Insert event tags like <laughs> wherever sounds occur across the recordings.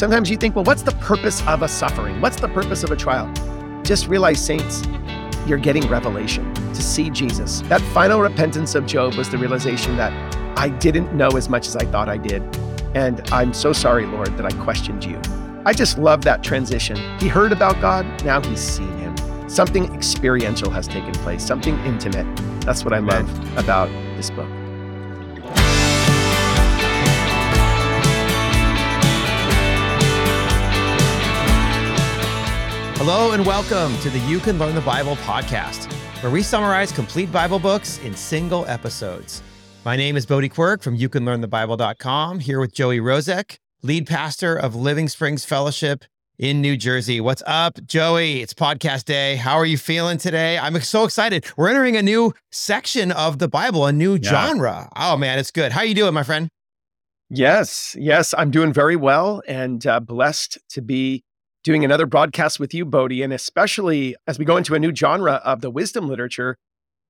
Sometimes you think, well, what's the purpose of a suffering? What's the purpose of a trial? Just realize, saints, you're getting revelation to see Jesus. That final repentance of Job was the realization that I didn't know as much as I thought I did. And I'm so sorry, Lord, that I questioned you. I just love that transition. He heard about God, now he's seen him. Something experiential has taken place, something intimate. That's what I love about this book. Hello and welcome to the You Can Learn the Bible podcast, where we summarize complete Bible books in single episodes. My name is Bodie Quirk from YouCanLearnTheBible.com, here with Joey Rozek, lead pastor of Living Springs Fellowship in New Jersey. What's up, Joey? It's podcast day. How are you feeling today? I'm so excited. We're entering a new section of the Bible, a new yeah. genre. Oh man, it's good. How you doing, my friend? Yes, yes, I'm doing very well and uh, blessed to be doing another broadcast with you, Bodie. And especially as we go into a new genre of the wisdom literature,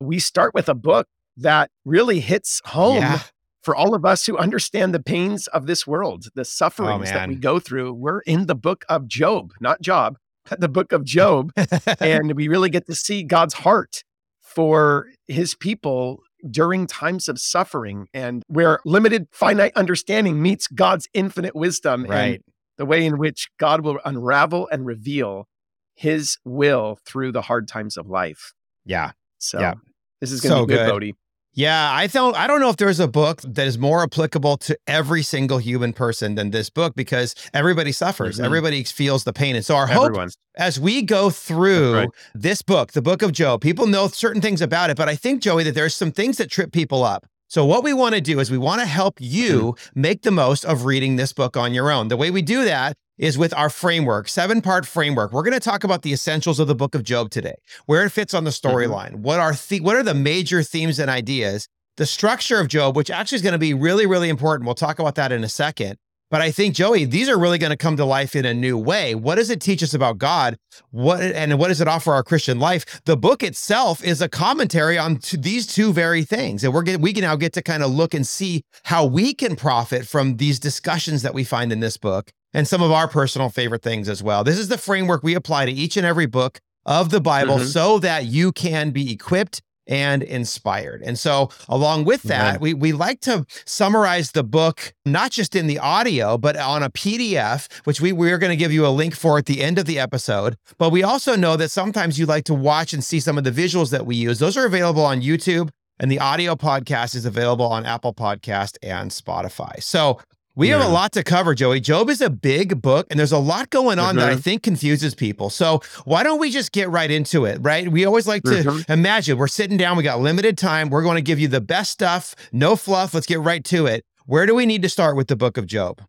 we start with a book that really hits home yeah. for all of us who understand the pains of this world, the oh, sufferings oh, that we go through. We're in the book of Job, not Job, <laughs> the book of Job. <laughs> and we really get to see God's heart for his people during times of suffering and where limited finite understanding meets God's infinite wisdom. Right. And the way in which God will unravel and reveal his will through the hard times of life. Yeah. So yeah. this is going to so be good, good, Bodie. Yeah, I don't I don't know if there's a book that is more applicable to every single human person than this book because everybody suffers. Mm-hmm. Everybody feels the pain. And so our Everyone. hope as we go through right. this book, the book of Job, people know certain things about it, but I think Joey that there's some things that trip people up. So, what we want to do is we want to help you make the most of reading this book on your own. The way we do that is with our framework, seven part framework. We're going to talk about the essentials of the book of Job today, where it fits on the mm-hmm. storyline, mm-hmm. what are the- what are the major themes and ideas, the structure of Job, which actually is going to be really, really important. We'll talk about that in a second. But I think, Joey, these are really going to come to life in a new way. What does it teach us about God? What and what does it offer our Christian life? The book itself is a commentary on these two very things, and we're we can now get to kind of look and see how we can profit from these discussions that we find in this book and some of our personal favorite things as well. This is the framework we apply to each and every book of the Bible mm-hmm. so that you can be equipped and inspired. And so, along with that, right. we, we like to summarize the book, not just in the audio, but on a PDF, which we, we're going to give you a link for at the end of the episode. But we also know that sometimes you like to watch and see some of the visuals that we use. Those are available on YouTube. And the audio podcast is available on Apple Podcast and Spotify. So we yeah. have a lot to cover, Joey. Job is a big book, and there's a lot going on mm-hmm. that I mm-hmm. think confuses people. So why don't we just get right into it, right? We always like to mm-hmm. imagine we're sitting down, we got limited time, we're going to give you the best stuff, no fluff. Let's get right to it. Where do we need to start with the book of Job?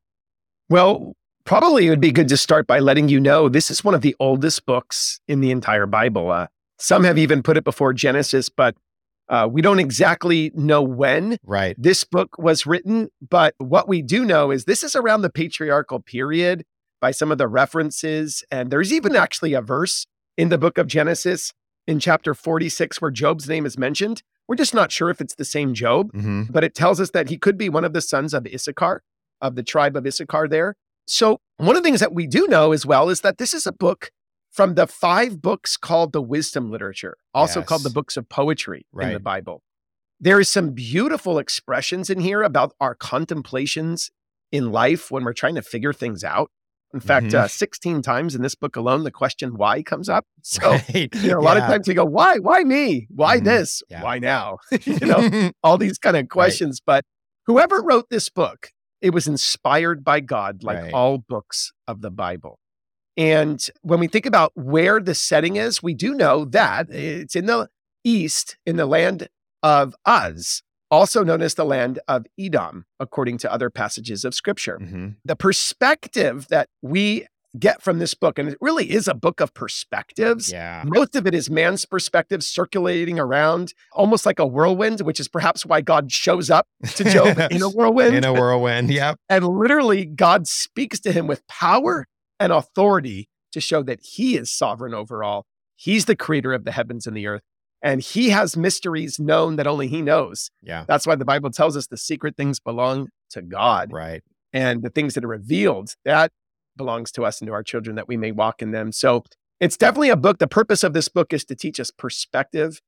Well, probably it would be good to start by letting you know this is one of the oldest books in the entire Bible. Uh, some have even put it before Genesis, but uh, we don't exactly know when right. this book was written, but what we do know is this is around the patriarchal period by some of the references. And there's even actually a verse in the book of Genesis in chapter 46 where Job's name is mentioned. We're just not sure if it's the same Job, mm-hmm. but it tells us that he could be one of the sons of Issachar, of the tribe of Issachar there. So, one of the things that we do know as well is that this is a book from the five books called the wisdom literature, also yes. called the books of poetry right. in the Bible. There is some beautiful expressions in here about our contemplations in life when we're trying to figure things out. In fact, mm-hmm. uh, 16 times in this book alone, the question why comes up. <laughs> So, right. you know, a lot yeah. of times we go, why? Why me? Why mm-hmm. this? Yeah. Why now? <laughs> you know, <laughs> all these kind of questions. Right. But whoever wrote this book, it was inspired by God, like all books of the Bible. And when we think about where the setting is, we do know that it's in the east, in the land of Uz, also known as the land of Edom, according to other passages of scripture. Mm-hmm. The perspective that we get from this book, and it really is a book of perspectives. Yeah. Most of it is man's perspective circulating around almost like a whirlwind, which is perhaps why God shows up to Job in a <laughs> whirlwind. In a whirlwind, yep. And literally, God speaks to him with power and authority to show that he is sovereign over all. He's the creator of the heavens and the earth. And he has mysteries known that only he knows. Yeah. That's why the Bible tells us the secret things belong to God. Right. And the things that are revealed, that belongs to us and to our children that we may walk in them. So it's definitely a book. The purpose of this book is to teach us perspective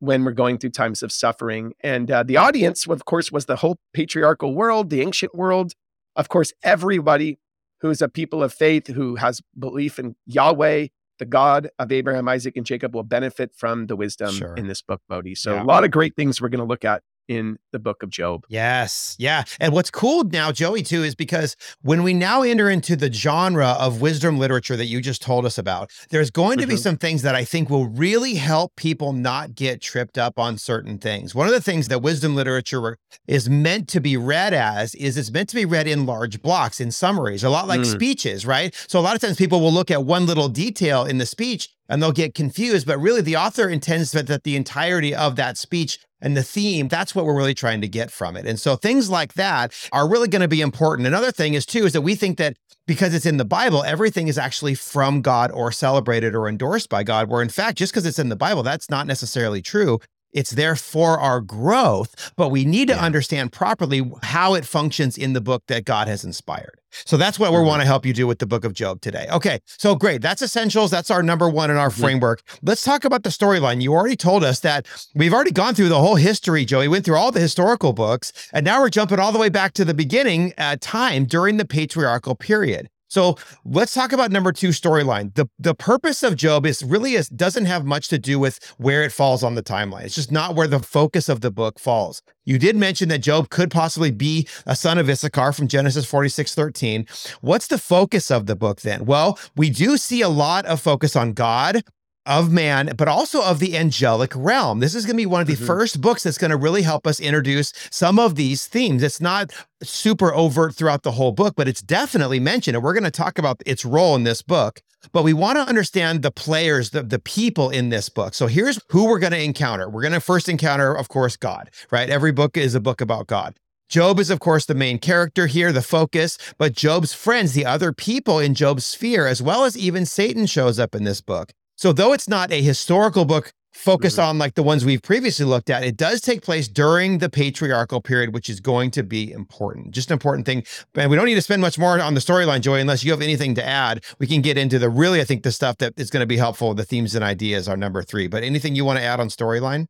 when we're going through times of suffering. And uh, the audience, of course, was the whole patriarchal world, the ancient world. Of course, everybody who is a people of faith, who has belief in Yahweh, the God of Abraham, Isaac, and Jacob, will benefit from the wisdom sure. in this book, Bodie. So, yeah. a lot of great things we're going to look at in the book of Job. Yes. Yeah. And what's cool now, Joey, too, is because when we now enter into the genre of wisdom literature that you just told us about, there's going to mm-hmm. be some things that I think will really help people not get tripped up on certain things. One of the things that wisdom literature is meant to be read as is it's meant to be read in large blocks, in summaries, a lot like mm. speeches, right? So a lot of times people will look at one little detail in the speech and they'll get confused. But really, the author intends that, that the entirety of that speech and the theme, that's what we're really trying to get from it. And so things like that are really going to be important. Another thing is, too, is that we think that because it's in the Bible, everything is actually from God or celebrated or endorsed by God, where in fact, just because it's in the Bible, that's not necessarily true. It's there for our growth, but we need to yeah. understand properly how it functions in the book that God has inspired. So that's what we mm-hmm. want to help you do with the book of Job today. Okay, so great. That's essentials. That's our number one in our mm-hmm. framework. Let's talk about the storyline. You already told us that we've already gone through the whole history, Joey. went through all the historical books, and now we're jumping all the way back to the beginning uh, time during the patriarchal period. So let's talk about number two storyline. The the purpose of Job is really is doesn't have much to do with where it falls on the timeline. It's just not where the focus of the book falls. You did mention that Job could possibly be a son of Issachar from Genesis 46, 13. What's the focus of the book then? Well, we do see a lot of focus on God, of man, but also of the angelic realm. This is going to be one of the mm-hmm. first books that's going to really help us introduce some of these themes. It's not super overt throughout the whole book, but it's definitely mentioned. And we're going to talk about its role in this book. But we want to understand the players, the, the people in this book. So here's who we're going to encounter. We're going to first encounter, of course, God, right? Every book is a book about God. Job is, of course, the main character here, the focus, but Job's friends, the other people in Job's sphere, as well as even Satan shows up in this book. So, though it's not a historical book focused mm-hmm. on like the ones we've previously looked at, it does take place during the patriarchal period, which is going to be important. Just an important thing. And we don't need to spend much more on the storyline, Joy, unless you have anything to add. We can get into the really, I think, the stuff that is going to be helpful. The themes and ideas are number three. But anything you want to add on storyline?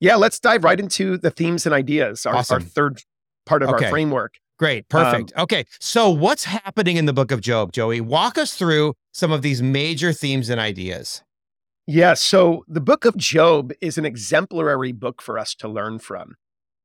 Yeah, let's dive right into the themes and ideas, our, awesome. our third part of okay. our framework. Great. Perfect. Um, okay. So, what's happening in the book of Job, Joey? Walk us through some of these major themes and ideas. Yeah. So, the book of Job is an exemplary book for us to learn from.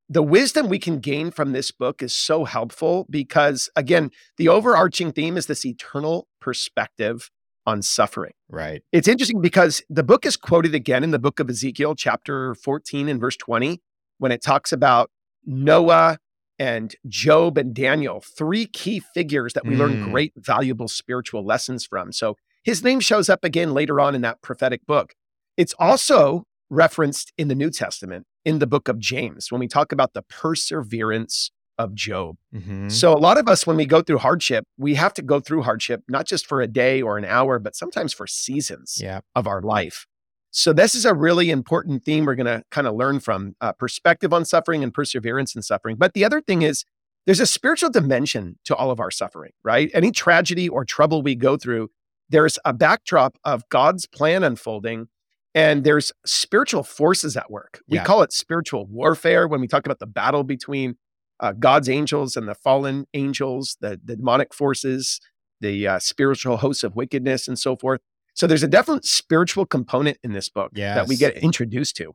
The wisdom we can gain from this book is so helpful because, again, the overarching theme is this eternal perspective on suffering. Right. It's interesting because the book is quoted again in the book of Ezekiel, chapter 14 and verse 20, when it talks about Noah and Job and Daniel, three key figures that we mm. learn great, valuable spiritual lessons from. So his name shows up again later on in that prophetic book. It's also referenced in the New Testament in the book of James when we talk about the perseverance of Job. Mm-hmm. So, a lot of us, when we go through hardship, we have to go through hardship, not just for a day or an hour, but sometimes for seasons yeah. of our life. So, this is a really important theme we're going to kind of learn from uh, perspective on suffering and perseverance in suffering. But the other thing is, there's a spiritual dimension to all of our suffering, right? Any tragedy or trouble we go through, there's a backdrop of God's plan unfolding and there's spiritual forces at work. We yeah. call it spiritual warfare when we talk about the battle between uh, God's angels and the fallen angels, the, the demonic forces, the uh, spiritual hosts of wickedness, and so forth. So there's a definite spiritual component in this book yes. that we get introduced to.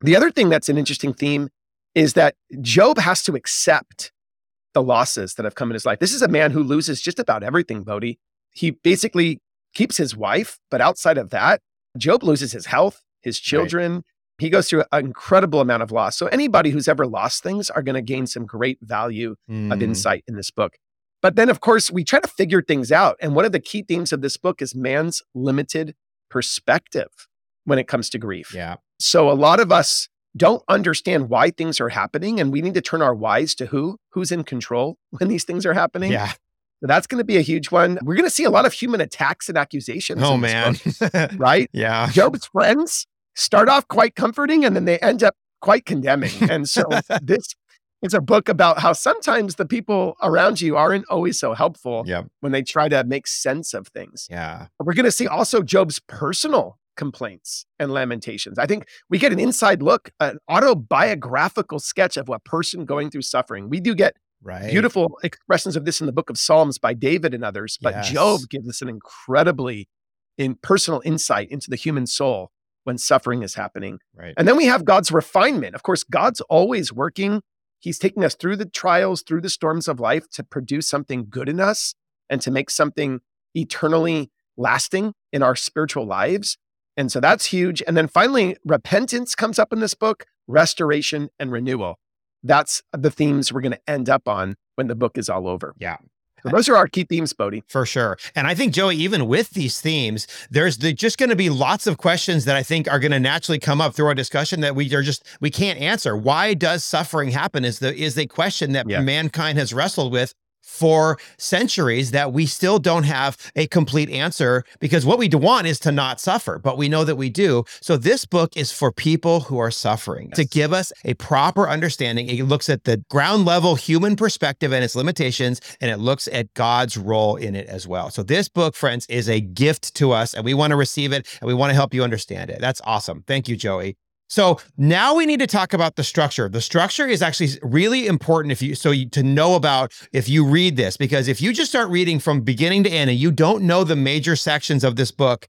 The other thing that's an interesting theme is that Job has to accept the losses that have come in his life. This is a man who loses just about everything, Bodie. He basically keeps his wife, but outside of that, Job loses his health, his children. Right. He goes through an incredible amount of loss. So anybody who's ever lost things are going to gain some great value mm. of insight in this book. But then, of course, we try to figure things out. And one of the key themes of this book is man's limited perspective when it comes to grief. Yeah. So a lot of us don't understand why things are happening, and we need to turn our whys to who? Who's in control when these things are happening? Yeah. So that's going to be a huge one. We're going to see a lot of human attacks and accusations. Oh, man. Book, <laughs> right? yeah. Job's friends start off quite comforting and then they end up quite condemning. <laughs> And so this it's a book about how sometimes the people around you aren't always so helpful yep. when they try to make sense of things. Yeah. We're going to see also Job's personal complaints and lamentations. I think we get an inside look, an autobiographical sketch of a person going through suffering. We do get right. beautiful expressions of this in the book of Psalms by David and others, but Yes. Job gives us an incredibly in personal insight into the human soul when suffering is happening. Right. And then we have God's refinement. Of course, God's always working. He's taking us through the trials, through the storms of life to produce something good in us and to make something eternally lasting in our spiritual lives. And so that's huge. And then finally, repentance comes up in this book, restoration and renewal. That's the themes we're going to end up on when the book is all over. Yeah. So those are our key themes, Bodie. For sure. And I think, Joey, even with these themes, there's the, just going to be lots of questions that I think are going to naturally come up through our discussion that we are just, we can't answer. Why does suffering happen is the, is a question that Yeah. mankind has wrestled with for centuries that we still don't have a complete answer because what we want is to not suffer, but we know that we do. So this book is for people who are suffering to give us a proper understanding. It looks at the ground level human perspective and its limitations, and it looks at God's role in it as well. So this book, friends, is a gift to us, and we want to receive it and we want to help you understand it. That's awesome. Thank you, Joey. So now we need to talk about the structure. The structure is actually really important if you so you, to know about if you read this because if you just start reading from beginning to end and you don't know the major sections of this book,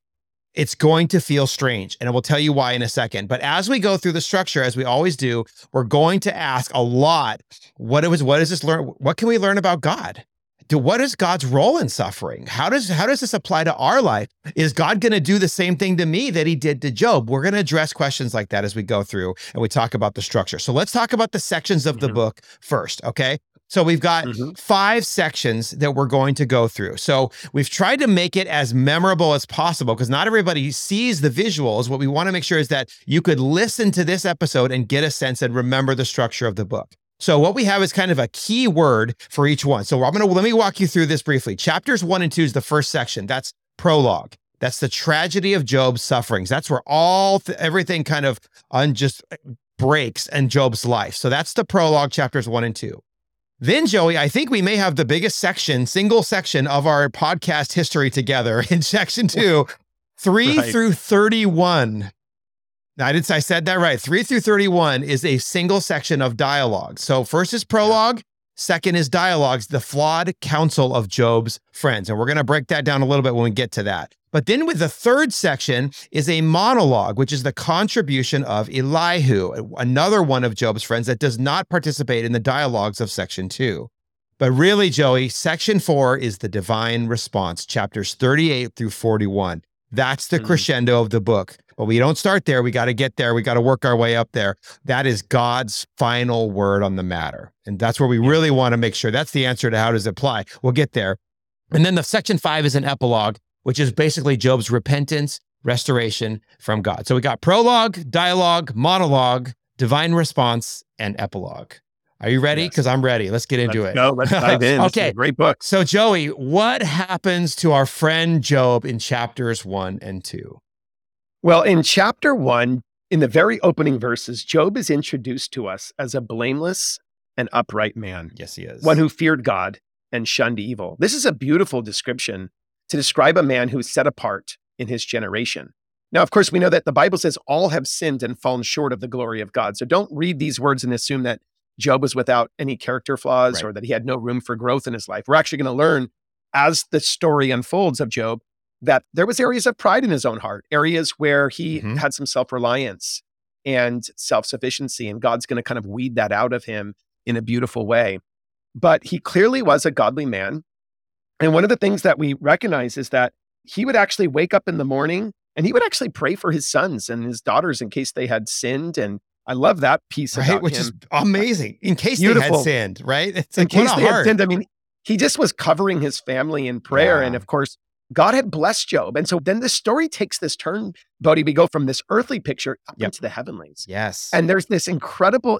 it's going to feel strange and I will tell you why in a second. But as we go through the structure as we always do, we're going to ask a lot what it was what does this learn what can we learn about God? Do what is God's role in suffering? How does how does this apply to our life? Is God going to do the same thing to me that he did to Job? We're going to address questions like that as we go through and we talk about the structure. So let's talk about the sections of the Mhm. book first, okay? So we've got Mhm. five sections that we're going to go through. So we've tried to make it as memorable as possible because not everybody sees the visuals. What we want to make sure is that you could listen to this episode and get a sense and remember the structure of the book. So what we have is kind of a key word for each one. So I'm going to let me walk you through this briefly. Chapters 1 and 2 is the first section. That's prologue. That's the tragedy of Job's sufferings. That's where all th- everything kind of unjust eh, breaks in Job's life. So that's the prologue chapters 1 and 2. Then, Joey, I think we may have the biggest section, single section of our podcast history together <laughs> in section two, three Right. through 31. Now, I did I said that right. Three through 31 is a single section of dialogue. So, first is prologue, second is dialogues, the flawed counsel of Job's friends. And we're going to break that down a little bit when we get to that. But then with the third section is a monologue, which is the contribution of Elihu, another one of Job's friends that does not participate in the dialogues of section two. But really, Joey, section four is the divine response, chapters 38 through 41. That's the Mhm. crescendo of the book. But we don't start there. We got to get there. We got to work our way up there. That is God's final word on the matter. And that's where we really want to make sure that's the answer to how does it apply. We'll get there. And then the section five is an epilogue, which is basically Job's repentance, restoration from God. So we got prologue, dialogue, monologue, divine response, and epilogue. Are you ready? Yes. Because I'm ready. Let's get into Let's it. go. Let's <laughs> dive in. Okay. great book. So, Joey, what happens to our friend Job in chapters one and two? Well, in chapter one, in the very opening verses, Job is introduced to us as a blameless and upright man, Yes, he is. one who feared God and shunned evil. This is a beautiful description to describe a man who's set apart in his generation. Now, of course, we know that the Bible says all have sinned and fallen short of the glory of God. So don't read these words and assume that Job was without any character flaws Right. or that he had no room for growth in his life. We're actually going to learn as the story unfolds of Job that there was areas of pride in his own heart, areas where he Mhm. had some self-reliance and self-sufficiency and God's going to kind of weed that out of him in a beautiful way. But he clearly was a godly man. And one of the things that we recognize is that he would actually wake up in the morning and he would actually pray for his sons and his daughters in case they had sinned. And I love that piece right, which him. is amazing. In case they had sinned, right? It's in like case they had sinned. I mean, he just was covering his family in prayer. And of course, God had blessed Job. And so then the story takes this turn, Bodie. We go from this earthly picture up Yep. into the heavenlies. Yes. And there's this incredible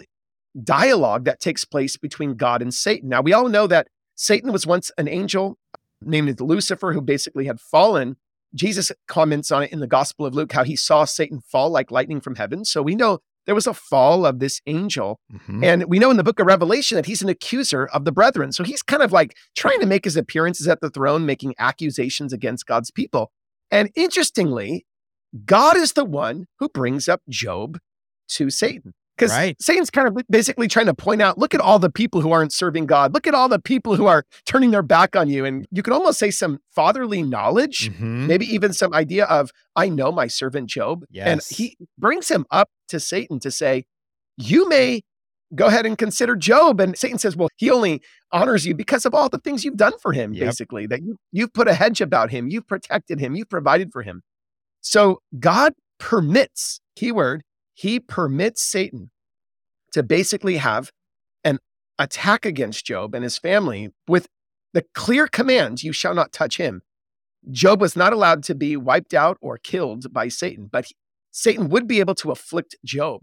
dialogue that takes place between God and Satan. Now, we all know that Satan was once an angel named Lucifer who basically had fallen. Jesus comments on it in the Gospel of Luke how he saw Satan fall like lightning from heaven. So we know there was a fall of this angel. Mm-hmm. And we know in the book of Revelation that he's an accuser of the brethren. So he's kind of like trying to make his appearances at the throne, making accusations against God's people. And interestingly, God is the one who brings up Job to Satan. Because right. Satan's kind of basically trying to point out look at all the people who aren't serving God. Look at all the people who are turning their back on you. And you could almost say some fatherly knowledge, mm-hmm. maybe even some idea of, I know my servant Job. Yes. And he brings him up to Satan to say, You may go ahead and consider Job. And Satan says, Well, he only honors you because of all the things you've done for him, yep. basically, that you, you've put a hedge about him, you've protected him, you've provided for him. So God permits, keyword, he permits Satan to basically have an attack against Job and his family with the clear command, you shall not touch him. Job was not allowed to be wiped out or killed by Satan, but Satan would be able to afflict Job.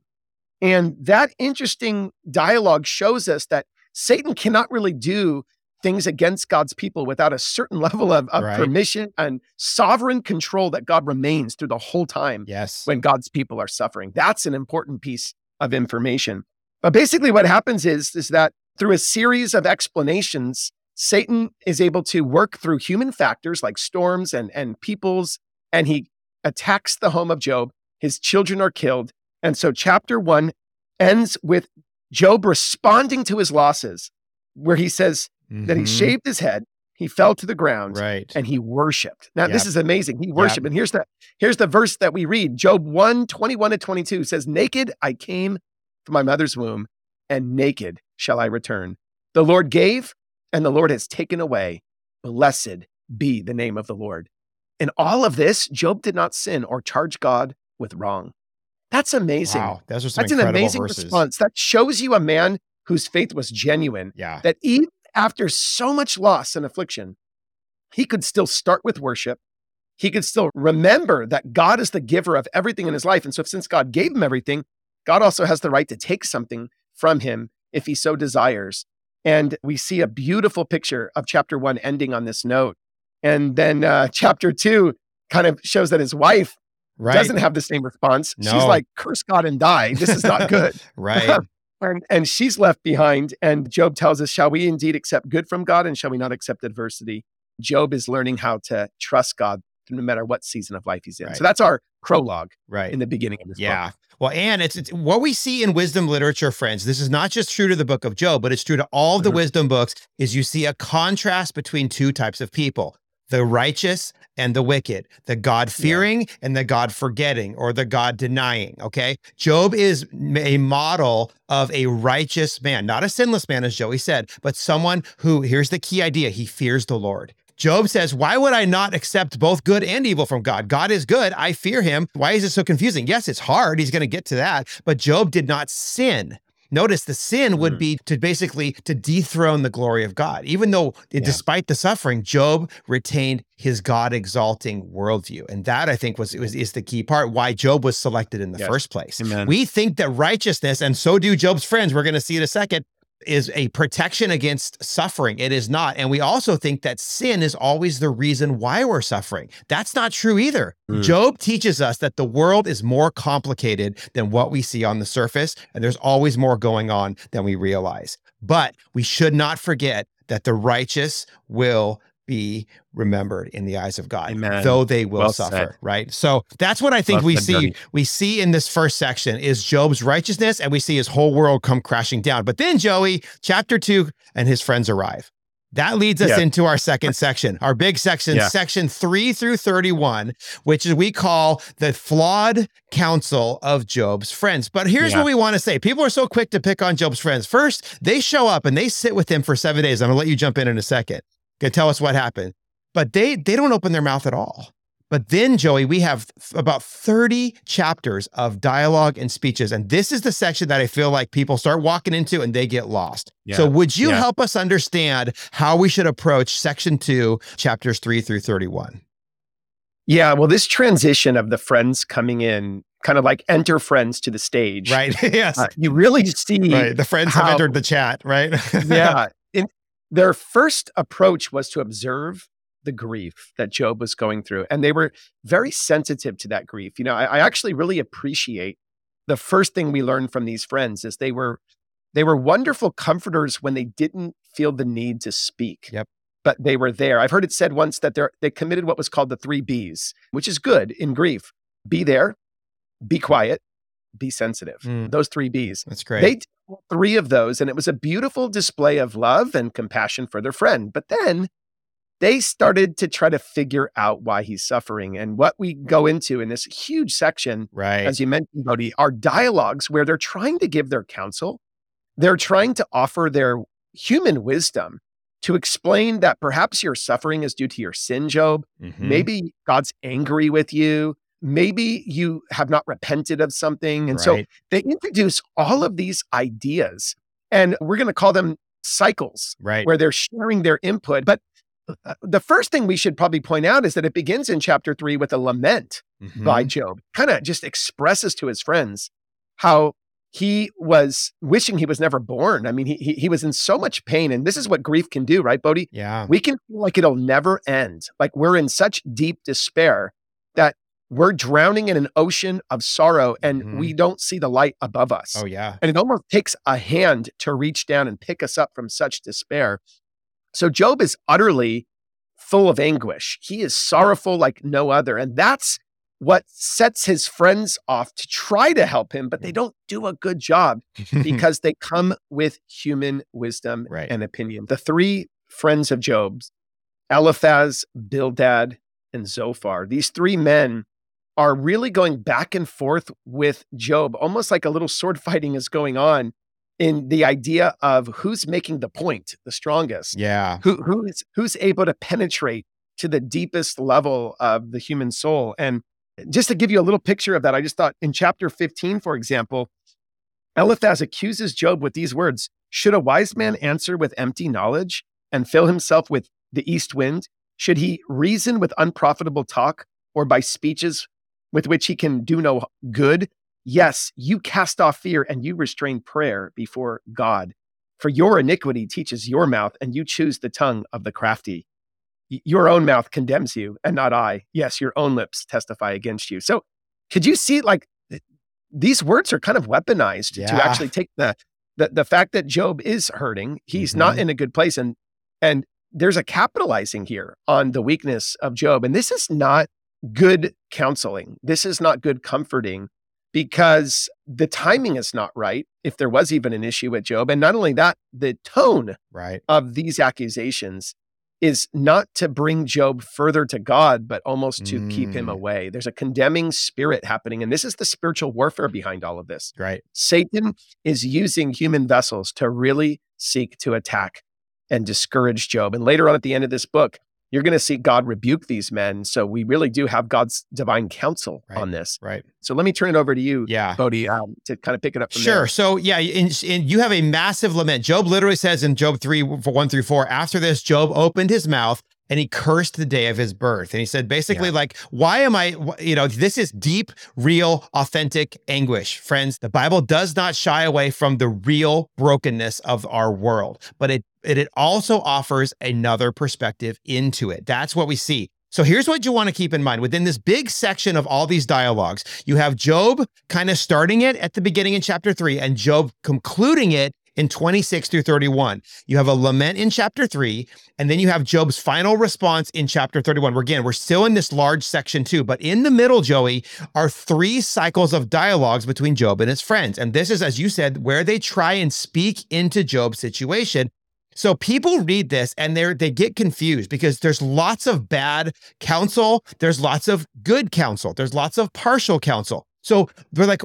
And that interesting dialogue shows us that Satan cannot really do things against God's people without a certain <laughs> level of, of right. permission and sovereign control that God remains through the whole time yes. when God's people are suffering. That's an important piece of information. But basically, what happens is, is that through a series of explanations, Satan is able to work through human factors like storms and, and peoples, and he attacks the home of Job. His children are killed. And so, chapter one ends with Job responding to his losses, where he says mm-hmm. that he mm-hmm. shaved his head, he fell to the ground, right. and he worshiped. Now, yep. this is amazing. He worshiped. Yep. And here's the here's the verse that we read. Job 1, 21 to 22 says, Naked I came from my mother's womb, and naked shall I return. The Lord gave, and the Lord has taken away. Blessed be the name of the Lord. In all of this, Job did not sin or charge God with wrong. That's amazing. Wow, those are some That's an amazing verses. response. That shows you a man whose faith was genuine. Yeah. That even after so much loss and affliction, he could still start with worship. He could still remember that God is the giver of everything in his life. And so, since God gave him everything, God also has the right to take something from him if he so desires. And we see a beautiful picture of chapter one ending on this note. And then uh, <laughs> chapter two kind of shows that his wife right. doesn't have the same response. No. She's like, curse God and die. This is not good. <laughs> right. <laughs> and, and she's left behind. And Job tells us, Shall we indeed accept good from God and shall we not accept adversity? Job is learning how to trust God no matter what season of life he's in. Right. So that's our prologue right. in the beginning of this yeah. book. Well, and it's, it's, what we see in wisdom literature, friends. This is not just true to the book of Job, but it's true to all of the mm-hmm. wisdom books. Is you see a contrast between two types of people: the righteous and the wicked, the God fearing yeah. and the God forgetting or the God denying. Okay. Job is a model of a righteous man, not a sinless man, as Joey said, but someone who, here's the key idea he fears the Lord. Job says, Why would I not accept both good and evil from God? God is good. I fear him. Why is it so confusing? Yes, it's hard. He's going to get to that. But Job did not sin. Notice the sin would mm. be to basically to dethrone the glory of God. Even though yeah. despite the suffering, Job retained his God exalting worldview. And that I think was, was is the key part why Job was selected in the yes. first place. Amen. We think that righteousness, and so do Job's friends, we're going to see in a second, is a protection against suffering. It is not. And we also think that sin is always the reason why we're suffering. That's not true either. Mm. Job teaches us that the world is more complicated than what we see on the surface, and there's always more going on than we realize. But we should not forget that the righteous will be remembered in the eyes of God, Amen. though they will well suffer. Said. Right. So that's what I think well we see. Journey. We see in this first section is Job's righteousness, and we see his whole world come crashing down. But then Joey, chapter two, and his friends arrive. That leads us yeah. into our second section, our big section, yeah. section three through 31, which is we call the flawed counsel of Job's friends. But here's yeah. what we want to say people are so quick to pick on Job's friends. First, they show up and they sit with him for seven days. I'm going to let you jump in in a second can tell us what happened. But they they don't open their mouth at all. But then, Joey, we have about 30 chapters of dialogue and speeches. And this is the section that I feel like people start walking into and they get lost. Yeah. So, would you yeah. help us understand how we should approach section two, chapters three through 31? Yeah. Well, this transition of the friends coming in, kind of like enter friends to the stage. Right. <laughs> yes. Uh, you really see. Right. The friends how, have entered the chat, right? <laughs> yeah their first approach was to observe the grief that Job was going through. And they were very sensitive to that grief. You know, I, I actually really appreciate the first thing we learned from these friends is they were they were wonderful comforters when they didn't feel the need to speak. Yep. But they were there. I've heard it said once that they they committed what was called the three B's, which is good in grief. Be there, be quiet, be sensitive. Mm. Those three B's. That's great. They did three of those, and it was a beautiful display of love and compassion for their friend. But then they started to try to figure out why he's suffering. And what we go into in this huge section, right. as you mentioned, Bodie, are dialogues where they're trying to give their counsel. They're trying to offer their human wisdom to explain that perhaps your suffering is due to your sin, Job. Mm-hmm. Maybe God's angry with you. Maybe you have not repented of something. And right. so they introduce all of these ideas, and we're going to call them cycles, right? Where they're sharing their input. But uh, the first thing we should probably point out is that it begins in chapter three with a lament mm-hmm. by Job, kind of just expresses to his friends how he was wishing he was never born. I mean, he, he, he was in so much pain, and this is what grief can do, right, Bodie? Yeah, we can feel like it'll never end, like we're in such deep despair that we're drowning in an ocean of sorrow, and mm-hmm. we don't see the light above us. Oh yeah, and it almost takes a hand to reach down and pick us up from such despair. So Job is utterly full of anguish. He is sorrowful like no other. And that's what sets his friends off to try to help him, but they mm. don't do a good job <laughs> because they come with human wisdom right. and opinion. The three friends of Job's, Eliphaz, Bildad, and Zophar, these three men are really going back and forth with Job, almost like a little sword <laughs> fighting is going on in the idea of who's making the point the strongest. Yeah. Who who is who's able to penetrate to the deepest level of the human soul. And just to give you a little picture of that, I just thought in chapter 15, for example, Eliphaz accuses Job with these words Should a wise man answer with empty knowledge and fill himself with the east wind? Should he reason with unprofitable talk or by speeches with which he can do no good? Yes, you cast off fear and you restrain prayer before God. For your iniquity teaches your mouth, and you choose the tongue of the crafty. your own mouth condemns you, and not I. Yes, your own lips testify against you. So, could you see like these words are kind of weaponized yeah. to actually take the, the the fact that Job is hurting, he's mm-hmm. not in a good place, and and there's a capitalizing here on the weakness of Job, and this is not good counseling. This is not good comforting because the timing is not right if there was even an issue with Job. And not only that, the tone right. of these accusations is not to bring Job further to God, but almost to mm. keep him mm. away. There's a condemning spirit happening. And this is the spiritual warfare behind all of this. Right. Satan is using human vessels to really seek to attack and discourage Job. And later on at the end of this book, you're going to see God rebuke these men. So we really do have God's divine counsel right, on this. Right. So let me turn it over to you, yeah. Bodie, um, to kind of pick it up. sure. There. So yeah, and, you have a massive lament. Job literally says in Job 3, 1 through 4, after this, Job opened his mouth and he cursed the day of his birth. And he said, basically, yeah. like, why am I, you know, this is deep, real, authentic anguish. Friends, the Bible does not shy away from the real brokenness of our world, but it, it, it also offers another perspective into it. That's what we see. So here's what you want to keep in mind. Within this big section of all these dialogues, you have Job kind of starting it at the beginning in chapter three and Job concluding it in 26 through 31. You have a lament in chapter 3, and then you have Job's final response in chapter 31. We're, again, we're still in this large section too, but in the middle, Joey, are three cycles of dialogues between Job and his friends. And this is, as you said, where they try and speak into Job's situation. So people read this and they they get confused because there's lots of bad counsel, there's lots of good counsel, there's lots of partial counsel. So they're like,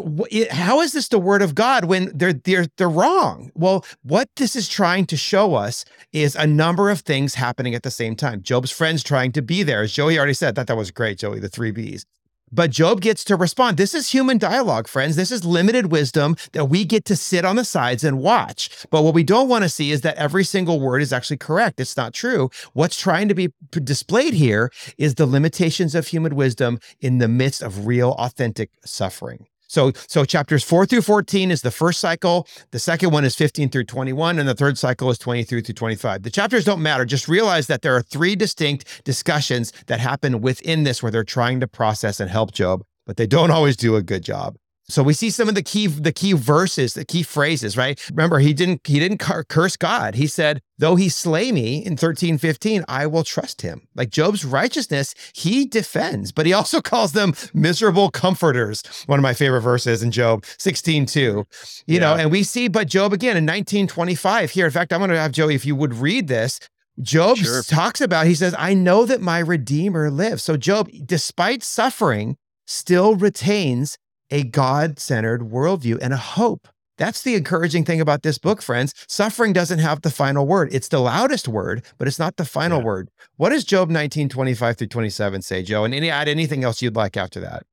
how is this the word of God when they're they're they're wrong? Well, what this is trying to show us is a number of things happening at the same time. Job's friends trying to be there, as Joey already said. That that was great, Joey. The three B's. But Job gets to respond. This is human dialogue, friends. This is limited wisdom that we get to sit on the sides and watch. But what we don't want to see is that every single word is actually correct. It's not true. What's trying to be displayed here is the limitations of human wisdom in the midst of real, authentic suffering. So, so chapters four through 14 is the first cycle. The second one is 15 through 21, and the third cycle is 23 through 25. The chapters don't matter. Just realize that there are three distinct discussions that happen within this where they're trying to process and help Job, but they don't <laughs> always do a good job. So we see some of the key the key verses, the key phrases, right? Remember, he didn't he didn't curse God. He said, "Though he slay me in 13:15, I will trust him." Like Job's righteousness, he defends, but he also <laughs> calls them miserable comforters. One of my favorite verses in Job 16:2. You yeah. know, and we see but Job again in 1925 here. In fact, I'm going to have Joey if you would read this. Job sure. talks about, he says, I know that my Redeemer lives. So Job, despite suffering, still retains a God centered worldview and a hope. That's the encouraging thing about this book, friends. Suffering doesn't have the final word. It's the loudest word, but it's not the final yeah. word. What does Job 19, 25 through 27 say, Joe? And any, add anything else you'd like after that?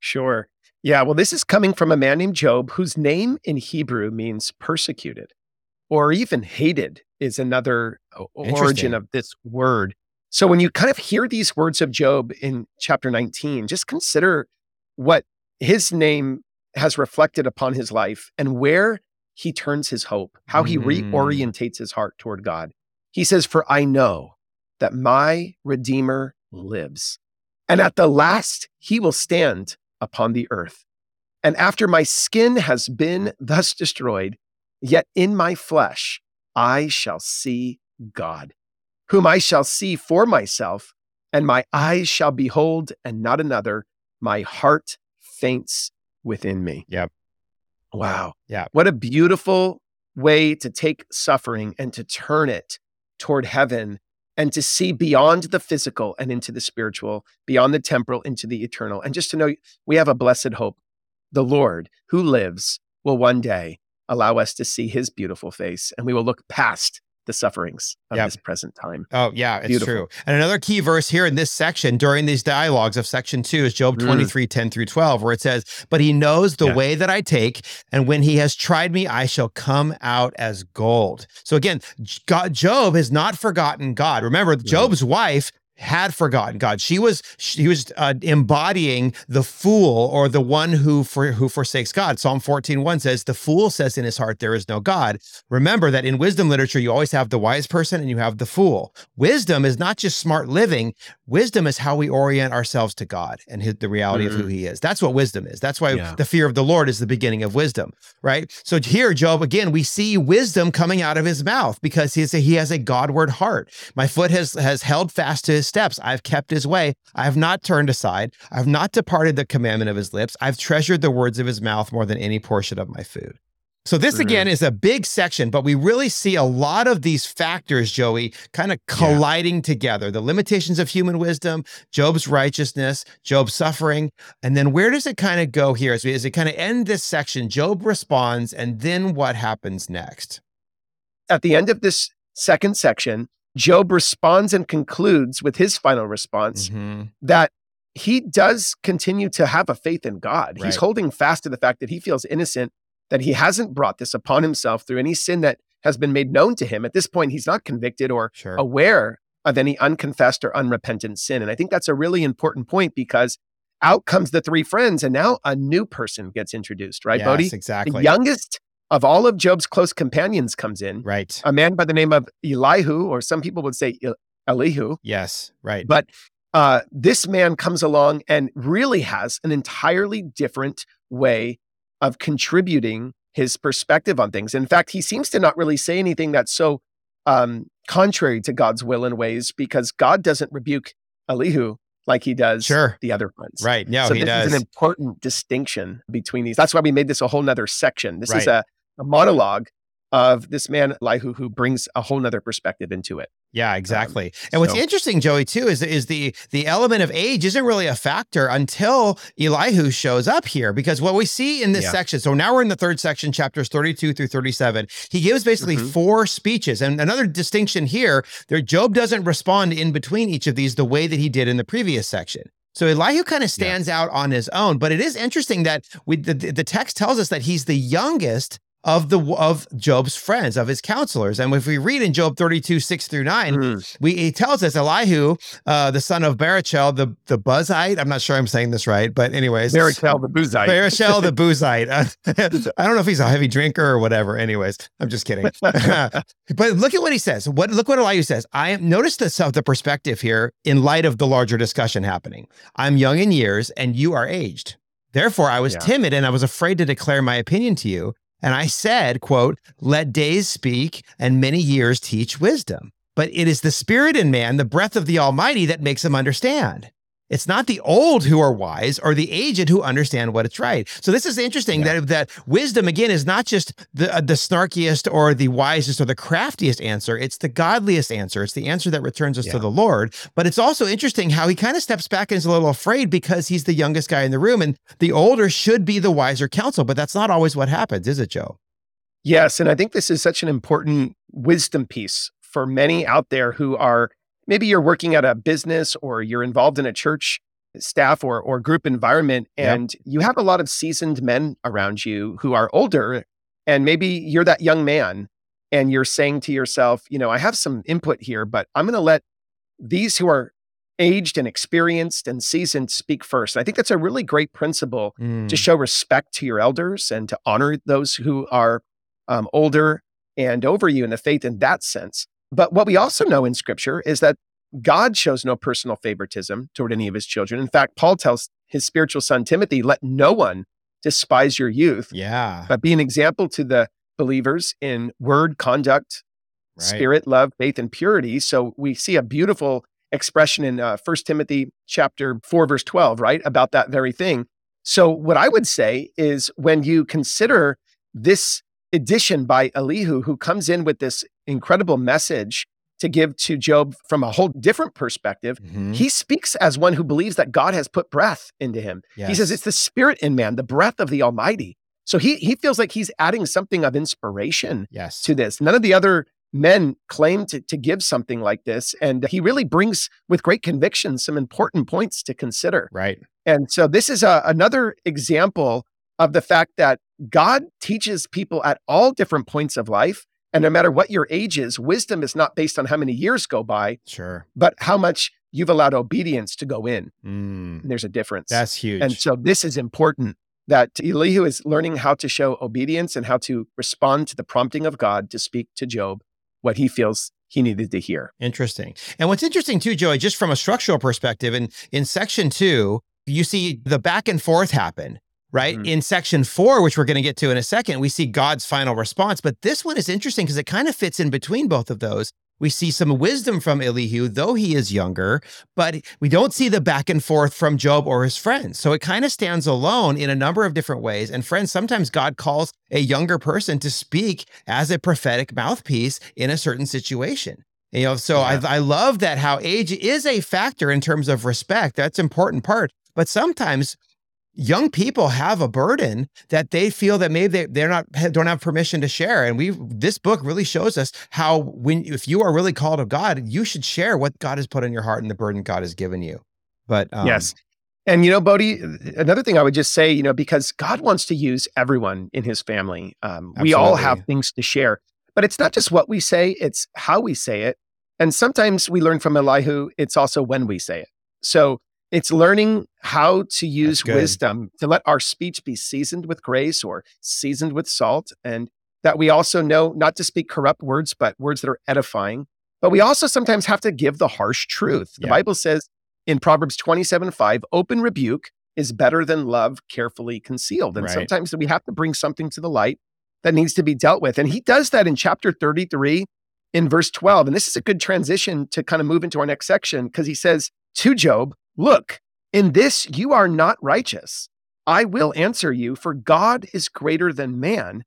Sure. Yeah. Well, this is coming from a man named Job, whose name in Hebrew means persecuted or even hated is another uh, origin of this word. So when you kind of hear these words of Job in chapter 19, just consider what his name has reflected upon his life and where he turns his hope, how he mm. reorientates his heart toward God. He says, For I know that my Redeemer lives, and at the last he will stand upon the earth. And after my skin has been thus destroyed, yet in my flesh I shall see God, whom I shall see for myself, and my eyes shall behold, and not another. My heart faints within me. Yep. Wow. Yeah. What a beautiful way to take suffering and to turn it toward heaven and to see beyond the physical and into the spiritual, beyond the temporal into the eternal. And just to know we have a blessed hope. The Lord who lives will one day allow us to see his beautiful face and we will look past the sufferings of yep. this present time. Oh, yeah, it's Beautiful. true. And another key verse here in this section during these dialogues of section two is Job mm. 23, mm. 10 through 12, where it says, But he knows the yeah. way that I take, and when he has tried me, I shall come out as gold. So again, God, Job has not forgotten God. Remember, Job's wife had forgotten God. She was she was uh, embodying the fool or the one who for, who forsakes God. Psalm 14:1 says, "The fool says in his heart there is no God." Remember that in wisdom literature you always have the wise person and you have the fool. Wisdom is not just smart living. Wisdom is how we orient ourselves to God and his, the reality mm-hmm. of who mm. he is. That's what wisdom is. That's why yeah. the fear of the Lord is the beginning of wisdom, right? So here Job again we see wisdom coming out of his mouth because he, a, he has a Godward heart. My foot has has held fast to his steps. I've kept his way. I have not turned aside. I have not departed the commandment of his lips. I've treasured the words of his mouth more than any portion of my food. So this mm-hmm. again is a big section, but we really see a lot of these factors, Joey, kind of colliding yeah. together. The limitations of human wisdom, Job's righteousness, Job's suffering. And then where does it kind of go here? As, we, as it kind of end this section, Job responds, and then what happens next? At the end of this second section, Job responds and concludes with his final response mm-hmm. that he does continue to have a faith in God. Right. He's holding fast to the fact that he feels innocent, that he hasn't brought this upon himself through any sin that has been made known to him. At this point, he's not convicted or sure. aware of any unconfessed or unrepentant sin. And I think that's a really important point because out comes the three friends, and now a new person gets introduced, right, yes, Bodie? Exactly. The youngest of all of Job's close companions comes in. Right. A man by the name of Elihu, or some people would say Elihu. Yes, right. But uh, this man comes along and really has an entirely different way of contributing his perspective on things. In fact, he seems to not really say anything that's so um, contrary to God's will and ways because God doesn't rebuke Elihu like he does sure. the other ones. Right. No, so this does. is an important distinction between these. That's why we made this a whole nother section. This right. is a a monologue of this man Elihu who brings a whole nother perspective into it. Yeah, exactly. Um, and what's so. interesting, Joey, too, is is the the element of age isn't really a factor until Elihu shows up here. Because what we see in this yeah. section, so now we're in the third section, chapters 32 through 37. He gives basically mm-hmm. four speeches. And another distinction here, there Job doesn't respond in between each of these the way that he did in the previous section. So Elihu kind of stands yeah. out on his own, but it is interesting that we, the, the text tells us that he's the youngest of the of Job's friends, of his counselors. And if we read in Job 32, 6 through 9, mm. we he tells us Elihu, uh, the son of Barachel, the the Buzite. I'm not sure I'm saying this right, but anyways. Barachel the Buzite. Barachel the Buzite. <laughs> <laughs> I don't know if he's a heavy drinker or whatever. Anyways, I'm just kidding. <laughs> but look at what he says. What look what Elihu says. I notice this of the perspective here in light of the larger discussion happening. I'm young in years and you are aged. Therefore, I was yeah. timid and I was afraid to declare my opinion to you. And I said, quote, let days speak and many years teach wisdom. But it is the spirit in man, the breath of the Almighty, that makes him understand. It's not the old who are wise or the aged who understand what it's right. So this is interesting yeah. that that wisdom again is not just the uh, the snarkiest or the wisest or the craftiest answer. It's the godliest answer. It's the answer that returns us yeah. to the Lord. But it's also interesting how he kind of steps back and is a little afraid because he's the youngest guy in the room, and the older should be the wiser counsel. But that's not always what happens, is it, Joe? Yes, and I think this is such an important wisdom piece for many out there who are maybe you're working at a business or you're involved in a church staff or, or group environment and yep. you have a lot of seasoned men around you who are older and maybe you're that young man and you're saying to yourself you know i have some input here but i'm going to let these who are aged and experienced and seasoned speak first i think that's a really great principle mm. to show respect to your elders and to honor those who are um, older and over you in the faith in that sense but what we also know in scripture is that God shows no personal favoritism toward any of his children. In fact, Paul tells his spiritual son Timothy, let no one despise your youth. Yeah. But be an example to the believers in word, conduct, right. spirit, love, faith, and purity. So we see a beautiful expression in uh, 1 Timothy chapter 4, verse 12, right? About that very thing. So what I would say is when you consider this addition by Elihu, who comes in with this incredible message to give to Job from a whole different perspective. Mm-hmm. He speaks as one who believes that God has put breath into him. Yes. He says it's the spirit in man, the breath of the Almighty. So he he feels like he's adding something of inspiration yes. to this. None of the other men claim to, to give something like this. And he really brings with great conviction some important points to consider. Right. And so this is a, another example of the fact that God teaches people at all different points of life and no matter what your age is, wisdom is not based on how many years go by, sure, but how much you've allowed obedience to go in. Mm. there's a difference. That's huge. And so this is important that Elihu is learning how to show obedience and how to respond to the prompting of God to speak to Job what he feels he needed to hear. Interesting. And what's interesting too, Joey, just from a structural perspective, in in section two, you see the back and forth happen right? Mm-hmm. In section four, which we're going to get to in a second, we see God's final response. But this one is interesting because it kind of fits in between both of those. We see some wisdom from Elihu, though he is younger, but we don't see the back and forth from Job or his friends. So it kind of stands alone in a number of different ways. And friends, sometimes God calls a younger person to speak as a prophetic mouthpiece in a certain situation. You know, so yeah. I, I love that how age is a factor in terms of respect. That's important part. But sometimes young people have a burden that they feel that maybe they, they're not don't have permission to share. And we this book really shows us how when if you are really called of god you should share what god has put in your heart and the burden god has given you. But um, yes. And you know bodie another thing i would just say you know because god wants to use everyone in his family um, we all have things to share. But it's not just what we say it's how we say it. And sometimes we learn from elihu it's also when we say it. So it's learning how to use wisdom to let our speech be seasoned with grace or seasoned with salt. And that we also know not to speak corrupt words, but words that are edifying. But we also sometimes have to give the harsh truth. The yeah. Bible says in Proverbs 27 5, open rebuke is better than love carefully concealed. And right. sometimes we have to bring something to the light that needs to be dealt with. And he does that in chapter 33 in verse 12. And this is a good transition to kind of move into our next section because he says to Job, Look, in this you are not righteous. I will answer you, for God is greater than man.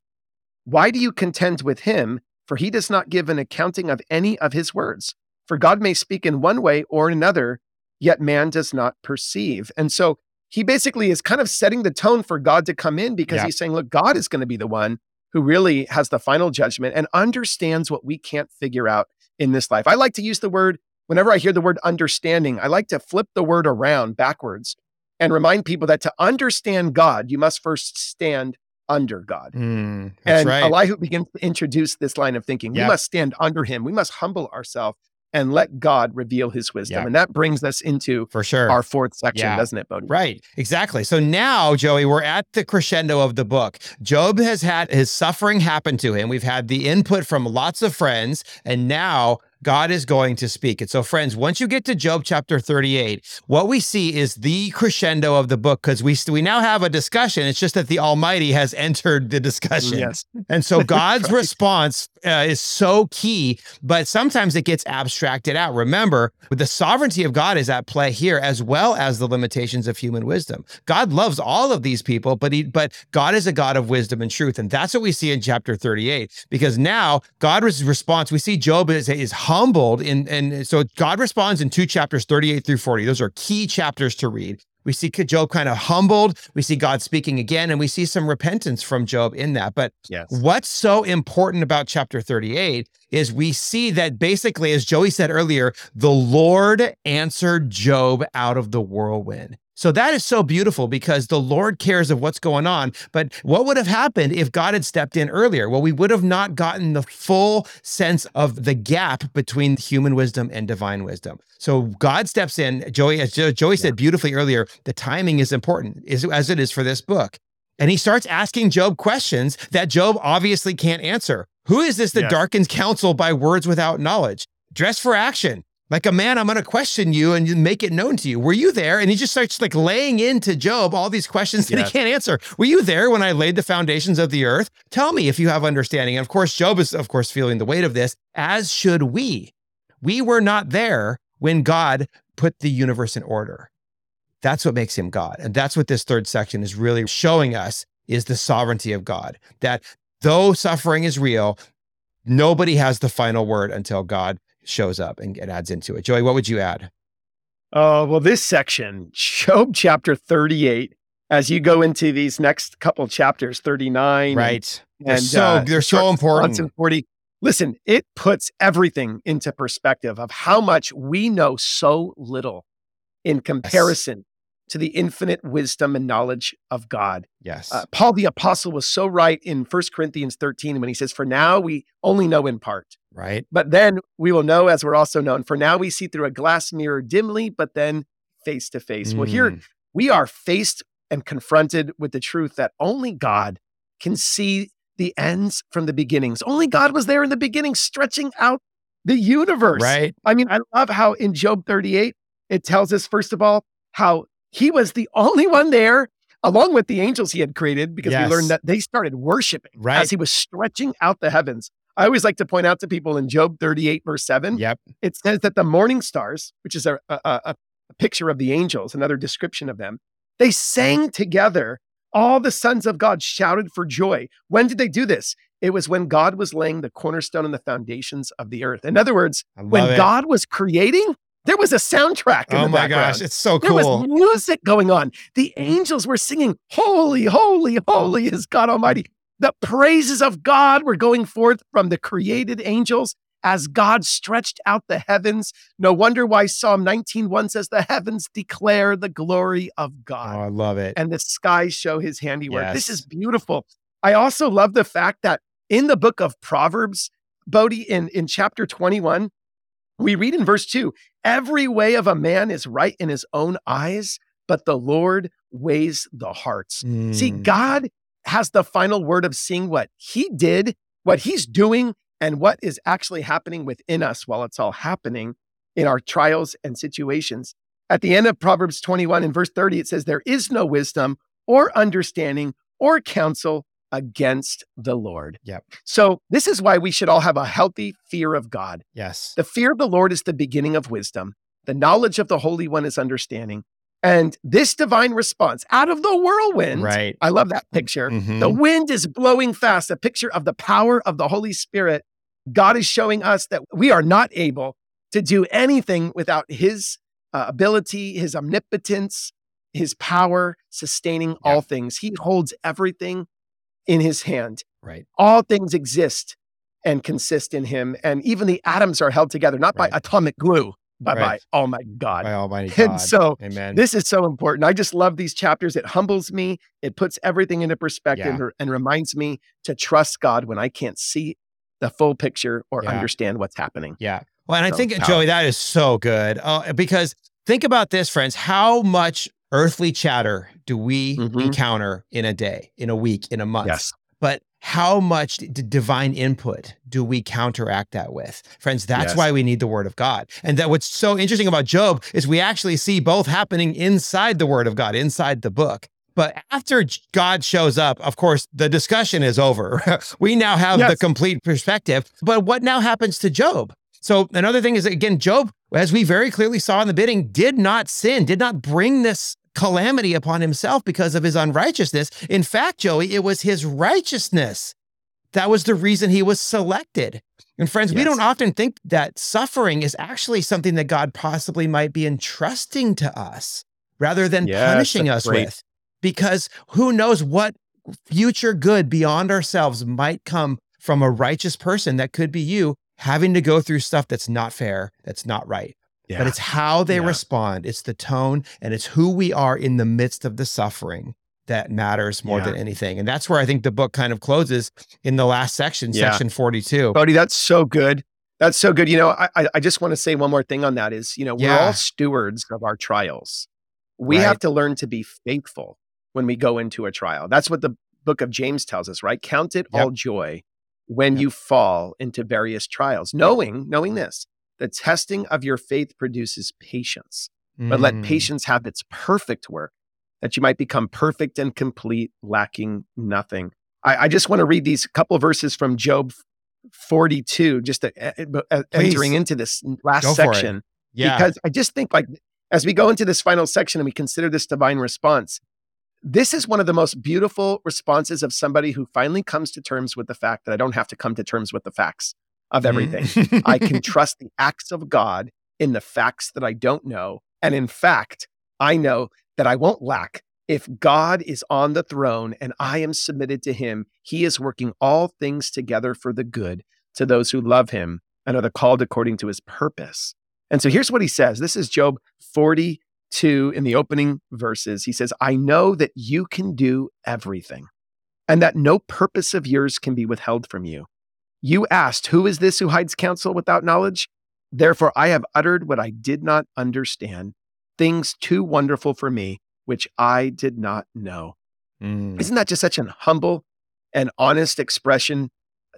Why do you contend with him? For he does not give an accounting of any of his words. For God may speak in one way or another, yet man does not perceive. And so he basically is kind of setting the tone for God to come in because yeah. he's saying, look, God is going to be the one who really has the final judgment and understands what we can't figure out in this life. I like to use the word whenever I hear the word understanding, I like to flip the word around backwards and remind people that to understand God, you must first stand under God. Mm, and right. Elihu begins to introduce this line of thinking. Yep. We must stand under him. We must humble ourselves and let God reveal his wisdom. Yep. And that brings us into for sure our fourth section, yeah. doesn't it, Bodie? Right. Exactly. So now, Joey, we're at the crescendo of the book. Job has had his suffering happen to him. We've had the input from lots of friends, and now God is going to speak. And so, friends, once you get to Job chapter 38, what we see is the crescendo of the book because we, we now have a discussion. It's just that the Almighty has entered the discussion. Yes. <laughs> And so, God's right. response uh, is so key, but sometimes it gets abstracted out. Remember, the sovereignty of God is at play here, as well as the limitations of human wisdom. God loves all of these people, but he, but God is a God of wisdom and truth, and that's what we see in chapter 38. Because now God's response, we see Job is, is humbled in and so God responds in two chapters 38 through 40. Those are key chapters to read. We see Job kind of humbled. We see God speaking again, and we see some repentance from Job in that. But yes. what's so important about chapter 38 is we see that basically, as Joey said earlier, the Lord answered Job out of the whirlwind. So that is so beautiful because the Lord cares of what's going on. But what would have happened if God had stepped in earlier? Well, we would have not gotten the full sense of the gap between human wisdom and divine wisdom. So God steps in. Joey, as Joey said beautifully earlier, the timing is important, as it is for this book. And he starts asking Job questions that Job obviously can't answer. Who is this that yes. darkens counsel by words without knowledge? Dress for action. Like a man, I'm going to question you and make it known to you. Were you there? And he just starts like laying into Job all these questions that yes. he can't answer. Were you there when I laid the foundations of the earth? Tell me if you have understanding. And of course, Job is, of course, feeling the weight of this, as should we. We were not there when God put the universe in order. That's what makes him God. And that's what this third section is really showing us is the sovereignty of God. That though suffering is real, nobody has the final word until God shows up and, and adds into it. Joey, what would you add? Oh, well, this section, <laughs> Job chapter 38, as you go into these next couple chapters, 39. Right. And, they're so, uh, they're so important. And 40. Listen, it puts everything into perspective of how much we know so little in comparison yes to the infinite wisdom and knowledge of God. Yes. Uh, Paul the apostle was so right in 1 Corinthians 13 when he says, For now we only know in part. Right. But then we will know as we're also known. For now we see through a glass mirror dimly, but then face to face. Well, here mm. we are faced and confronted with the truth that only God can see the ends from the beginnings. Only God was there in the beginning, stretching out the universe. Right. I mean, I love how in Job 38, it tells us, first of all, how he was the only one there, along with the angels he had created, because yes. we learned that they started worshiping right. as he was stretching out the heavens. I always like to point out to people in Job 38, verse 7, yep. it says that the morning stars, which is a, a, a, picture of the angels, another description of them, they sang together. All the sons of God shouted for joy. When did they do this? It was when God was laying the cornerstone and the foundations of the earth. In other words, when it. God was creating, there was a soundtrack. oh my gosh, it's so cool. There was music going on. The angels were singing, Holy, holy, holy is God Almighty. The praises of God were going forth from the created angels as God stretched out the heavens. No wonder why Psalm 19:1 says, The heavens declare the glory of God. Oh, I love it. And the skies show his handiwork. Yes. This is beautiful. I also love the fact that in the book of Proverbs, Bodie, in, in chapter 21, we read in verse 2 Every way of a man is right in his own eyes, but the Lord weighs the hearts. Mm. See, God has the final word of seeing what he did, what he's doing, and what is actually happening within us while it's all happening in our trials and situations. At the end of Proverbs 21 in verse 30, it says, There is no wisdom or understanding or counsel against the Lord. Yep. So this is why we should all have a healthy fear of God. Yes. The fear of the Lord is the beginning of wisdom. The knowledge of the Holy One is understanding. And this divine response out of the whirlwind, right? I love that picture. Mm-hmm. The wind is blowing fast, a picture of the power of the Holy Spirit. God is showing us that we are not able to do anything without His uh, ability, His omnipotence, His power sustaining all things. He holds everything in his hand. Right. All things exist and consist in him. And even the atoms are held together, not right. by atomic glue, but right. by Almighty God. By Almighty God. And so Amen. this is so important. I just love these chapters. It humbles me. It puts everything into perspective yeah. and reminds me to trust God when I can't see the full picture or yeah. understand what's happening. Yeah. Well, and so, I think, Joey, that is so good uh, because think about this, friends, how much earthly chatter do we mm-hmm. encounter in a day, in a week, in a month? Yes. But how much d- divine input do we counteract that with? Friends, that's yes. why we need the word of God. And that what's so interesting about Job is we actually see both happening inside the word of God, inside the book. But after God shows up, of course, the discussion is over. <laughs> we now have yes. the complete perspective. But what now happens to Job? So another thing is again, Job, as we very clearly saw in the bidding, did not sin, did not bring this calamity upon himself because of his unrighteousness. In fact, Joey, it was his righteousness. That was the reason he was selected. And friends, yes. we don't often think that suffering is actually something that God possibly might be entrusting to us rather than yes, punishing us great. with. Because who knows what future good beyond ourselves might come from a righteous person that could be you having to go through stuff that's not fair, that's not right. Yeah. But it's how they yeah. respond, it's the tone, and it's who we are in the midst of the suffering that matters more yeah. than anything. And that's where I think the book kind of closes in the last section, section 42. Bodie, that's so good. That's so good. You know, I, I just want to say one more thing on that is, you know, we're all stewards of our trials. We right. have to learn to be faithful when we go into a trial. That's what the book of James tells us, right? Count it yep. all joy when yep. you fall into various trials, knowing, knowing this, the testing of your faith produces patience, mm. but let mm. patience have its perfect work, that you might become perfect and complete, lacking nothing. I, I just want to read these couple verses from Job 42, just to, uh, entering into this last go section. Yeah. Because I just think, like, as we go into this final section and we consider this divine response, this is one of the most beautiful responses of somebody who finally comes to terms with the fact that I don't have to come to terms with the facts of everything. I can mm. <laughs> trust the acts of God in the facts that I don't know. And in fact, I know that I won't lack. If God is on the throne and I am submitted to him, he is working all things together for the good to those who love him and are the called according to his purpose. And so here's what he says. This is Job 42 in the opening verses. He says, I know that you can do everything and that no purpose of yours can be withheld from you. You asked, Who is this who hides counsel without knowledge? Therefore, I have uttered what I did not understand, things too wonderful for me, which I did not know. Mm. Isn't that just such an humble and honest expression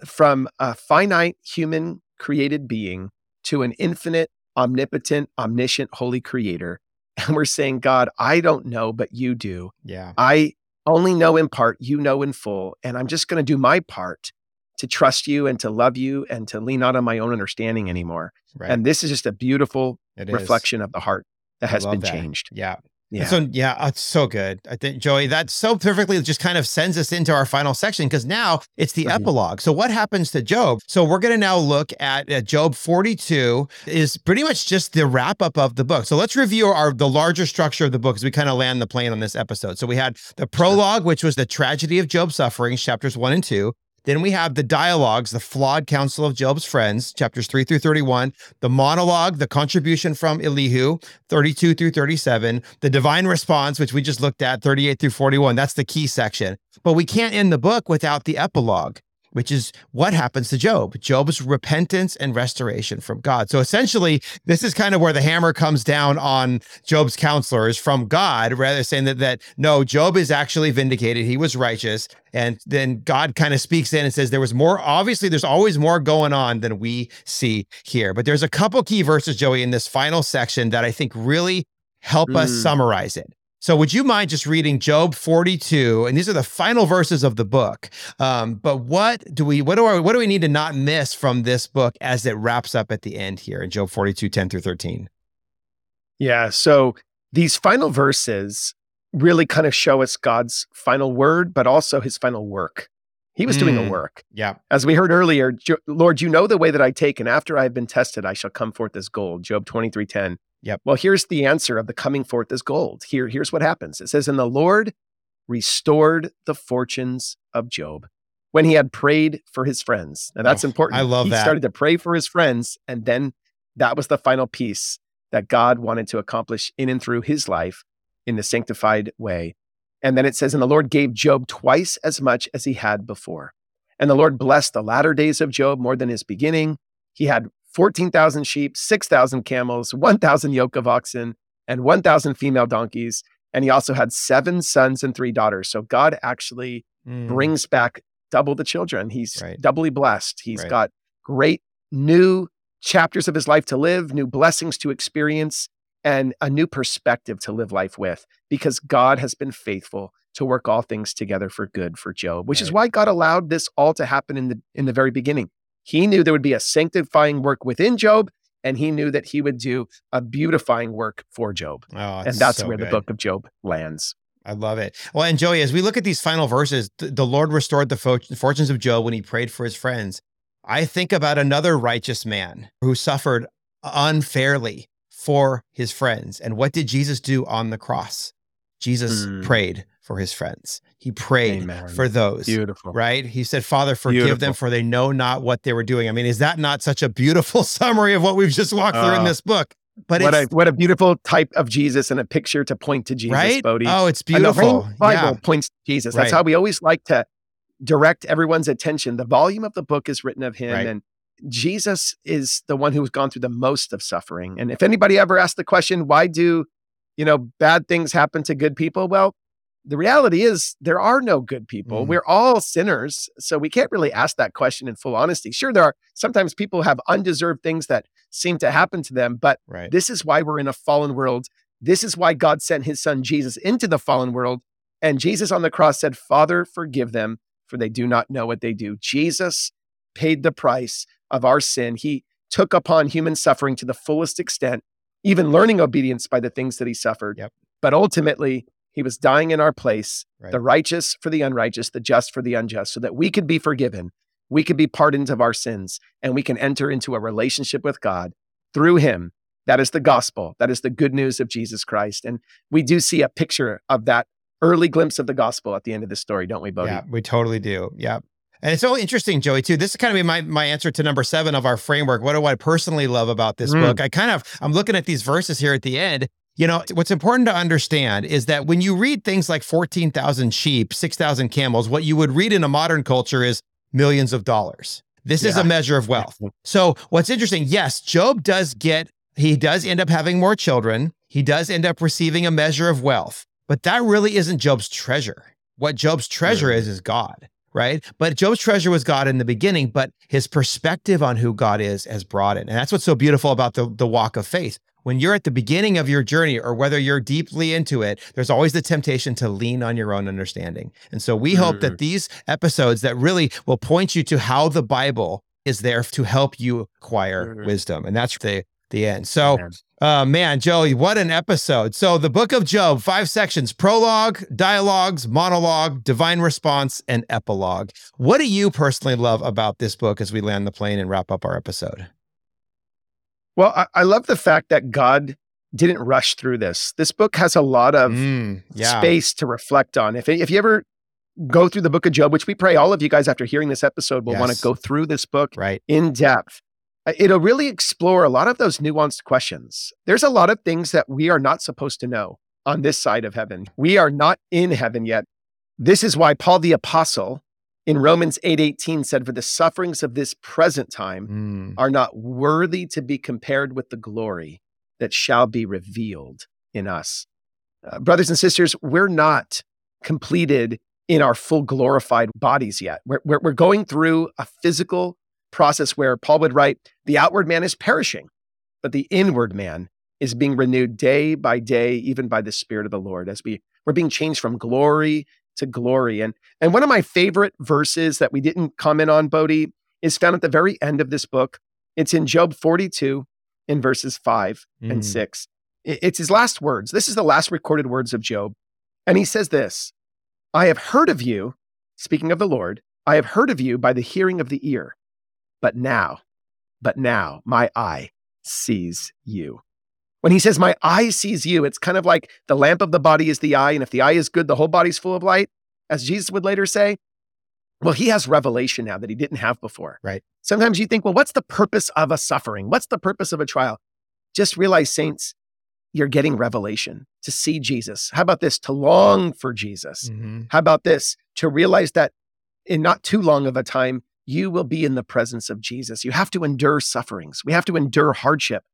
from a finite human created being to an infinite, omnipotent, omniscient, holy creator? And we're saying, God, I don't know, but you do. Yeah. I only know in part, you know in full. And I'm just going to do my part to trust you and to love you and to lean not on my own understanding anymore. Right. And this is just a beautiful it reflection is. of the heart that has been that. changed. Yeah. Yeah. So yeah, it's so good. I think Joey, that so perfectly just kind of sends us into our final section because now it's the mm-hmm. epilogue. So what happens to Job? So we're going to now look at, at Job 42 is pretty much just the wrap up of the book. So let's review our the larger structure of the book as we kind of land the plane on this episode. So we had the prologue, which was the tragedy of Job's suffering, chapters one and two. Then we have the dialogues, the flawed counsel of Job's friends, chapters 3 through 31, the monologue, the contribution from Elihu, 32 through 37, the divine response, which we just looked at, 38 through 41. That's the key section. But we can't end the book without the epilogue which is what happens to Job Job's repentance and restoration from God. So essentially, this is kind of where the hammer comes down on Job's counselors from God, rather saying that, that no, Job is actually vindicated. He was righteous. And then God kind of speaks in and says, there was more, obviously, there's always more going on than we see here. But there's a couple key verses, Joey, in this final section that I think really help mm. us summarize it. So, would you mind just reading Job 42? And these are the final verses of the book. Um, but what do we what do we, what do we need to not miss from this book as it wraps up at the end here in Job 42, 10 through 13? Yeah. So these final verses really kind of show us God's final word, but also his final work. He was mm, doing a mm, work. Yeah. As we heard earlier, Lord, you know the way that I take, and after I have been tested, I shall come forth as gold. Job 23, 10. Yep. Well, here's the answer of the coming forth as gold. Here, here's what happens. It says, And the Lord restored the fortunes of Job when he had prayed for his friends. Now that's oh, important. I love he that. He started to pray for his friends, and then that was the final piece that God wanted to accomplish in and through his life in the sanctified way. And then it says, And the Lord gave Job twice as much as he had before. And the Lord blessed the latter days of Job more than his beginning. He had 14,000 sheep, 6,000 camels, 1,000 yoke of oxen, and 1,000 female donkeys. And he also had seven sons and three daughters. So God actually mm. brings back double the children. He's right. doubly blessed. He's right. got great new chapters of his life to live, new blessings to experience, and a new perspective to live life with because God has been faithful to work all things together for good for Job, which right. is why God allowed this all to happen in the in the very beginning. He knew there would be a sanctifying work within Job, and he knew that he would do a beautifying work for Job. Oh, and that's so where good. the book of Job lands. I love it. Well, and Joey, as we look at these final verses, th- the Lord restored the fo- fortunes of Job when he prayed for his friends. I think about another righteous man who suffered unfairly for his friends. And what did Jesus do on the cross? Jesus mm. prayed for his friends. He prayed Amen. for those. Beautiful. Right? He said, Father, forgive beautiful. them for they know not what they were doing. I mean, is that not such a beautiful <laughs> summary of what we've just walked uh, through in this book? But what a what a beautiful type of Jesus and a picture to point to Jesus, right? Bodie. Oh, it's beautiful. And the Bible yeah. points to Jesus. That's right. how we always like to direct everyone's attention. The volume of the book is written of him, right. and Jesus is the one who's gone through the most of suffering. And if anybody ever asked the question, why do you know bad things happen to good people? Well, the reality is there are no good people. Mm. We're all sinners. So we can't really ask that question in full honesty. Sure, there are sometimes people have undeserved things that seem to happen to them, but right. this is why we're in a fallen world. This is why God sent his son Jesus into the fallen world. And Jesus on the cross said, Father, forgive them, for they do not know what they do. Jesus paid the price of our sin. He took upon human suffering to the fullest extent, even learning obedience by the things that he suffered. Yep. But ultimately, he was dying in our place, right. the righteous for the unrighteous, the just for the unjust, so that we could be forgiven, we could be pardoned of our sins, and we can enter into a relationship with God through him. That is the gospel. That is the good news of Jesus Christ. And we do see a picture of that early glimpse of the gospel at the end of the story, don't we, Bodie? Yeah, we totally do. Yeah. And it's so interesting, Joey, too. This is kind of my, my answer to number seven of our framework. What do I personally love about this mm. book? I kind of, I'm looking at these verses here at the end you know, what's important to understand is that when you read things like 14,000 sheep, 6,000 camels, what you would read in a modern culture is millions of dollars. This yeah. is a measure of wealth. So, what's interesting, yes, Job does get, he does end up having more children. He does end up receiving a measure of wealth, but that really isn't Job's treasure. What Job's treasure is, is God right? But Job's treasure was God in the beginning, but his perspective on who God is has broadened. And that's what's so beautiful about the, the walk of faith when you're at the beginning of your journey or whether you're deeply into it, there's always the temptation to lean on your own understanding. And so we hope that mm. these episodes that really will point you to how the Bible is there to help you acquire mm. wisdom. And that's the the end. So. Uh, man, Joey, what an episode. So, the book of Job, five sections prologue, dialogues, monologue, divine response, and epilogue. What do you personally love about this book as we land the plane and wrap up our episode? Well, I, I, love the fact that God didn't rush through this. This book has a lot of mm, yeah. space to reflect on. If, if you ever go through the book of Job, which we pray all of you guys after hearing this episode will yes. want to go through this book right. in depth, uh, it'll really explore a lot of those nuanced questions. There's a lot of things that we are not supposed to know on this side of heaven. We are not in heaven yet. This is why Paul the apostle in Romans 8:18 said for the sufferings of this present time mm. are not worthy to be compared with the glory that shall be revealed in us. Uh, brothers and sisters, we're not completed in our full glorified bodies yet. We're, we're, we're going through a physical process where Paul would write, the outward man is perishing, but the inward man is being renewed day by day, even by the Spirit of the Lord, as we, we're being changed from glory to glory. And, and one of my favorite verses that we didn't comment on, Bodie, is found at the very end of this book. It's in Job 42 in verses 5 mm. and 6. It's his last words. This is the last recorded words of Job. And he says this I have heard of you, speaking of the Lord, I have heard of you by the hearing of the ear. But now, but now my eye sees you. When he says, My eye sees you, it's kind of like the lamp of the body is the eye. And if the eye is good, the whole body's full of light, as Jesus would later say. Well, he has revelation now that he didn't have before. Right. Sometimes you think, well, what's the purpose of a suffering? What's the purpose of a trial? Just realize, saints, you're getting revelation to see Jesus. How about this? To long for Jesus. Mm-hmm. How about this? To realize that in not too long of a time, you will be in the presence of Jesus. You have to endure sufferings. We have to endure hardship.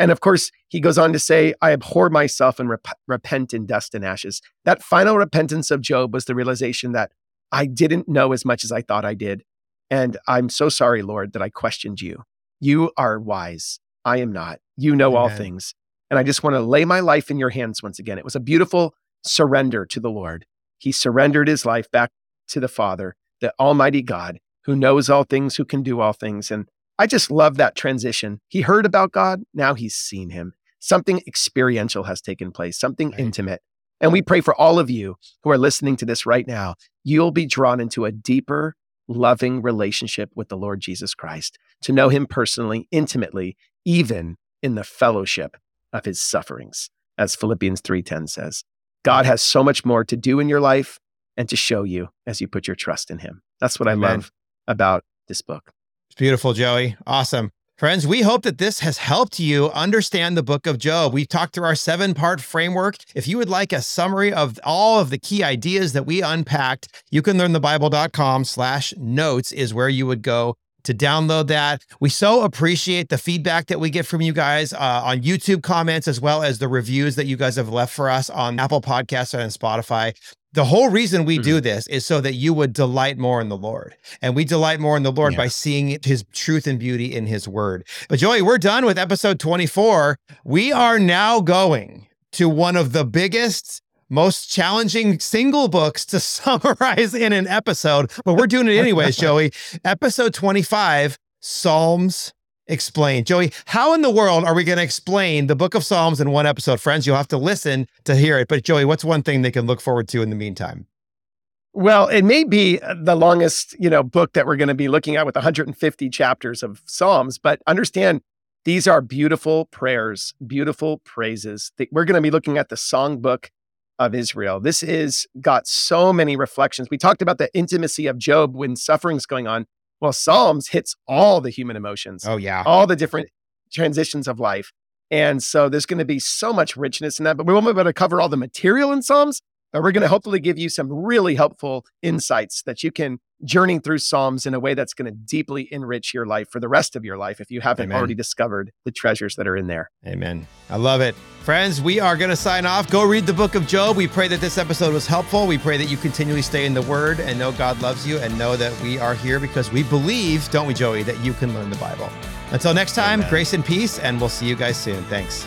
And of course, he goes on to say, I abhor myself and rep- repent in dust and ashes. That final repentance of Job was the realization that I didn't know as much as I thought I did. And I'm so sorry, Lord, that I questioned you. You are wise. I am not. You know Amen. all things. And I just want to lay my life in your hands once again. It was a beautiful surrender to the Lord. He surrendered his life back to the Father, the Almighty God, who knows all things, who can do all things. And I just love that transition. He heard about God. Now he's seen him. Something experiential has taken place, something right. intimate. And we pray for all of you who are listening to this right now. You'll be drawn into a deeper, loving relationship with the Lord Jesus Christ, to know him personally, intimately, even in the fellowship of his sufferings, as Philippians 3:10 says. God has so much more to do in your life and to show you as you put your trust in him. That's what Amen. I love about this book. Beautiful, Joey. Awesome. Friends, we hope that this has helped you understand the book of Job. We've talked through our seven part framework. If you would like a summary of all of the key ideas that we unpacked, you can learn the Bible.com slash notes is where you would go to download that. We so appreciate the feedback that we get from you guys uh, on YouTube comments, as well as the reviews that you guys have left for us on Apple Podcasts and Spotify. The whole reason we mm-hmm. do this is so that you would delight more in the Lord. And we delight more in the Lord yeah. by seeing his truth and beauty in his word. But Joey, we're done with episode 24. We are now going to one of the biggest, most challenging single books to <laughs> summarize in an episode, but we're doing it anyways, <laughs> Joey. Episode 25, Psalms explain. Joey, how in the world are we going to explain the book of Psalms in one episode? Friends, you'll have to listen to hear it. But Joey, what's one thing they can look forward to in the meantime? Well, it may be uh, the longest, you know, book that we're going to be looking at with 150 chapters of Psalms, but understand these are beautiful prayers, beautiful praises. We're going to be looking at the songbook of Israel. This is got so many reflections. We talked about the intimacy of Job when suffering's going on. Well, Psalms hits all the human emotions. Oh, yeah. All the different transitions of life. And so there's going to be so much richness in that, but we won't be able to cover all the material in Psalms, but we're going to hopefully give you some really helpful insights that you can journey through Psalms in a way that's going to deeply enrich your life for the rest of your life if you haven't Amen. already discovered the treasures that are in there. Amen. I love it. Friends, we are going to sign off. Go read the book of Job. We pray that this episode was helpful. We pray that you continually stay in the word and know God loves you and know that we are here because we believe, don't we, Joey, that you can learn the Bible. Until next time, Amen. grace and peace, and we'll see you guys soon. Thanks.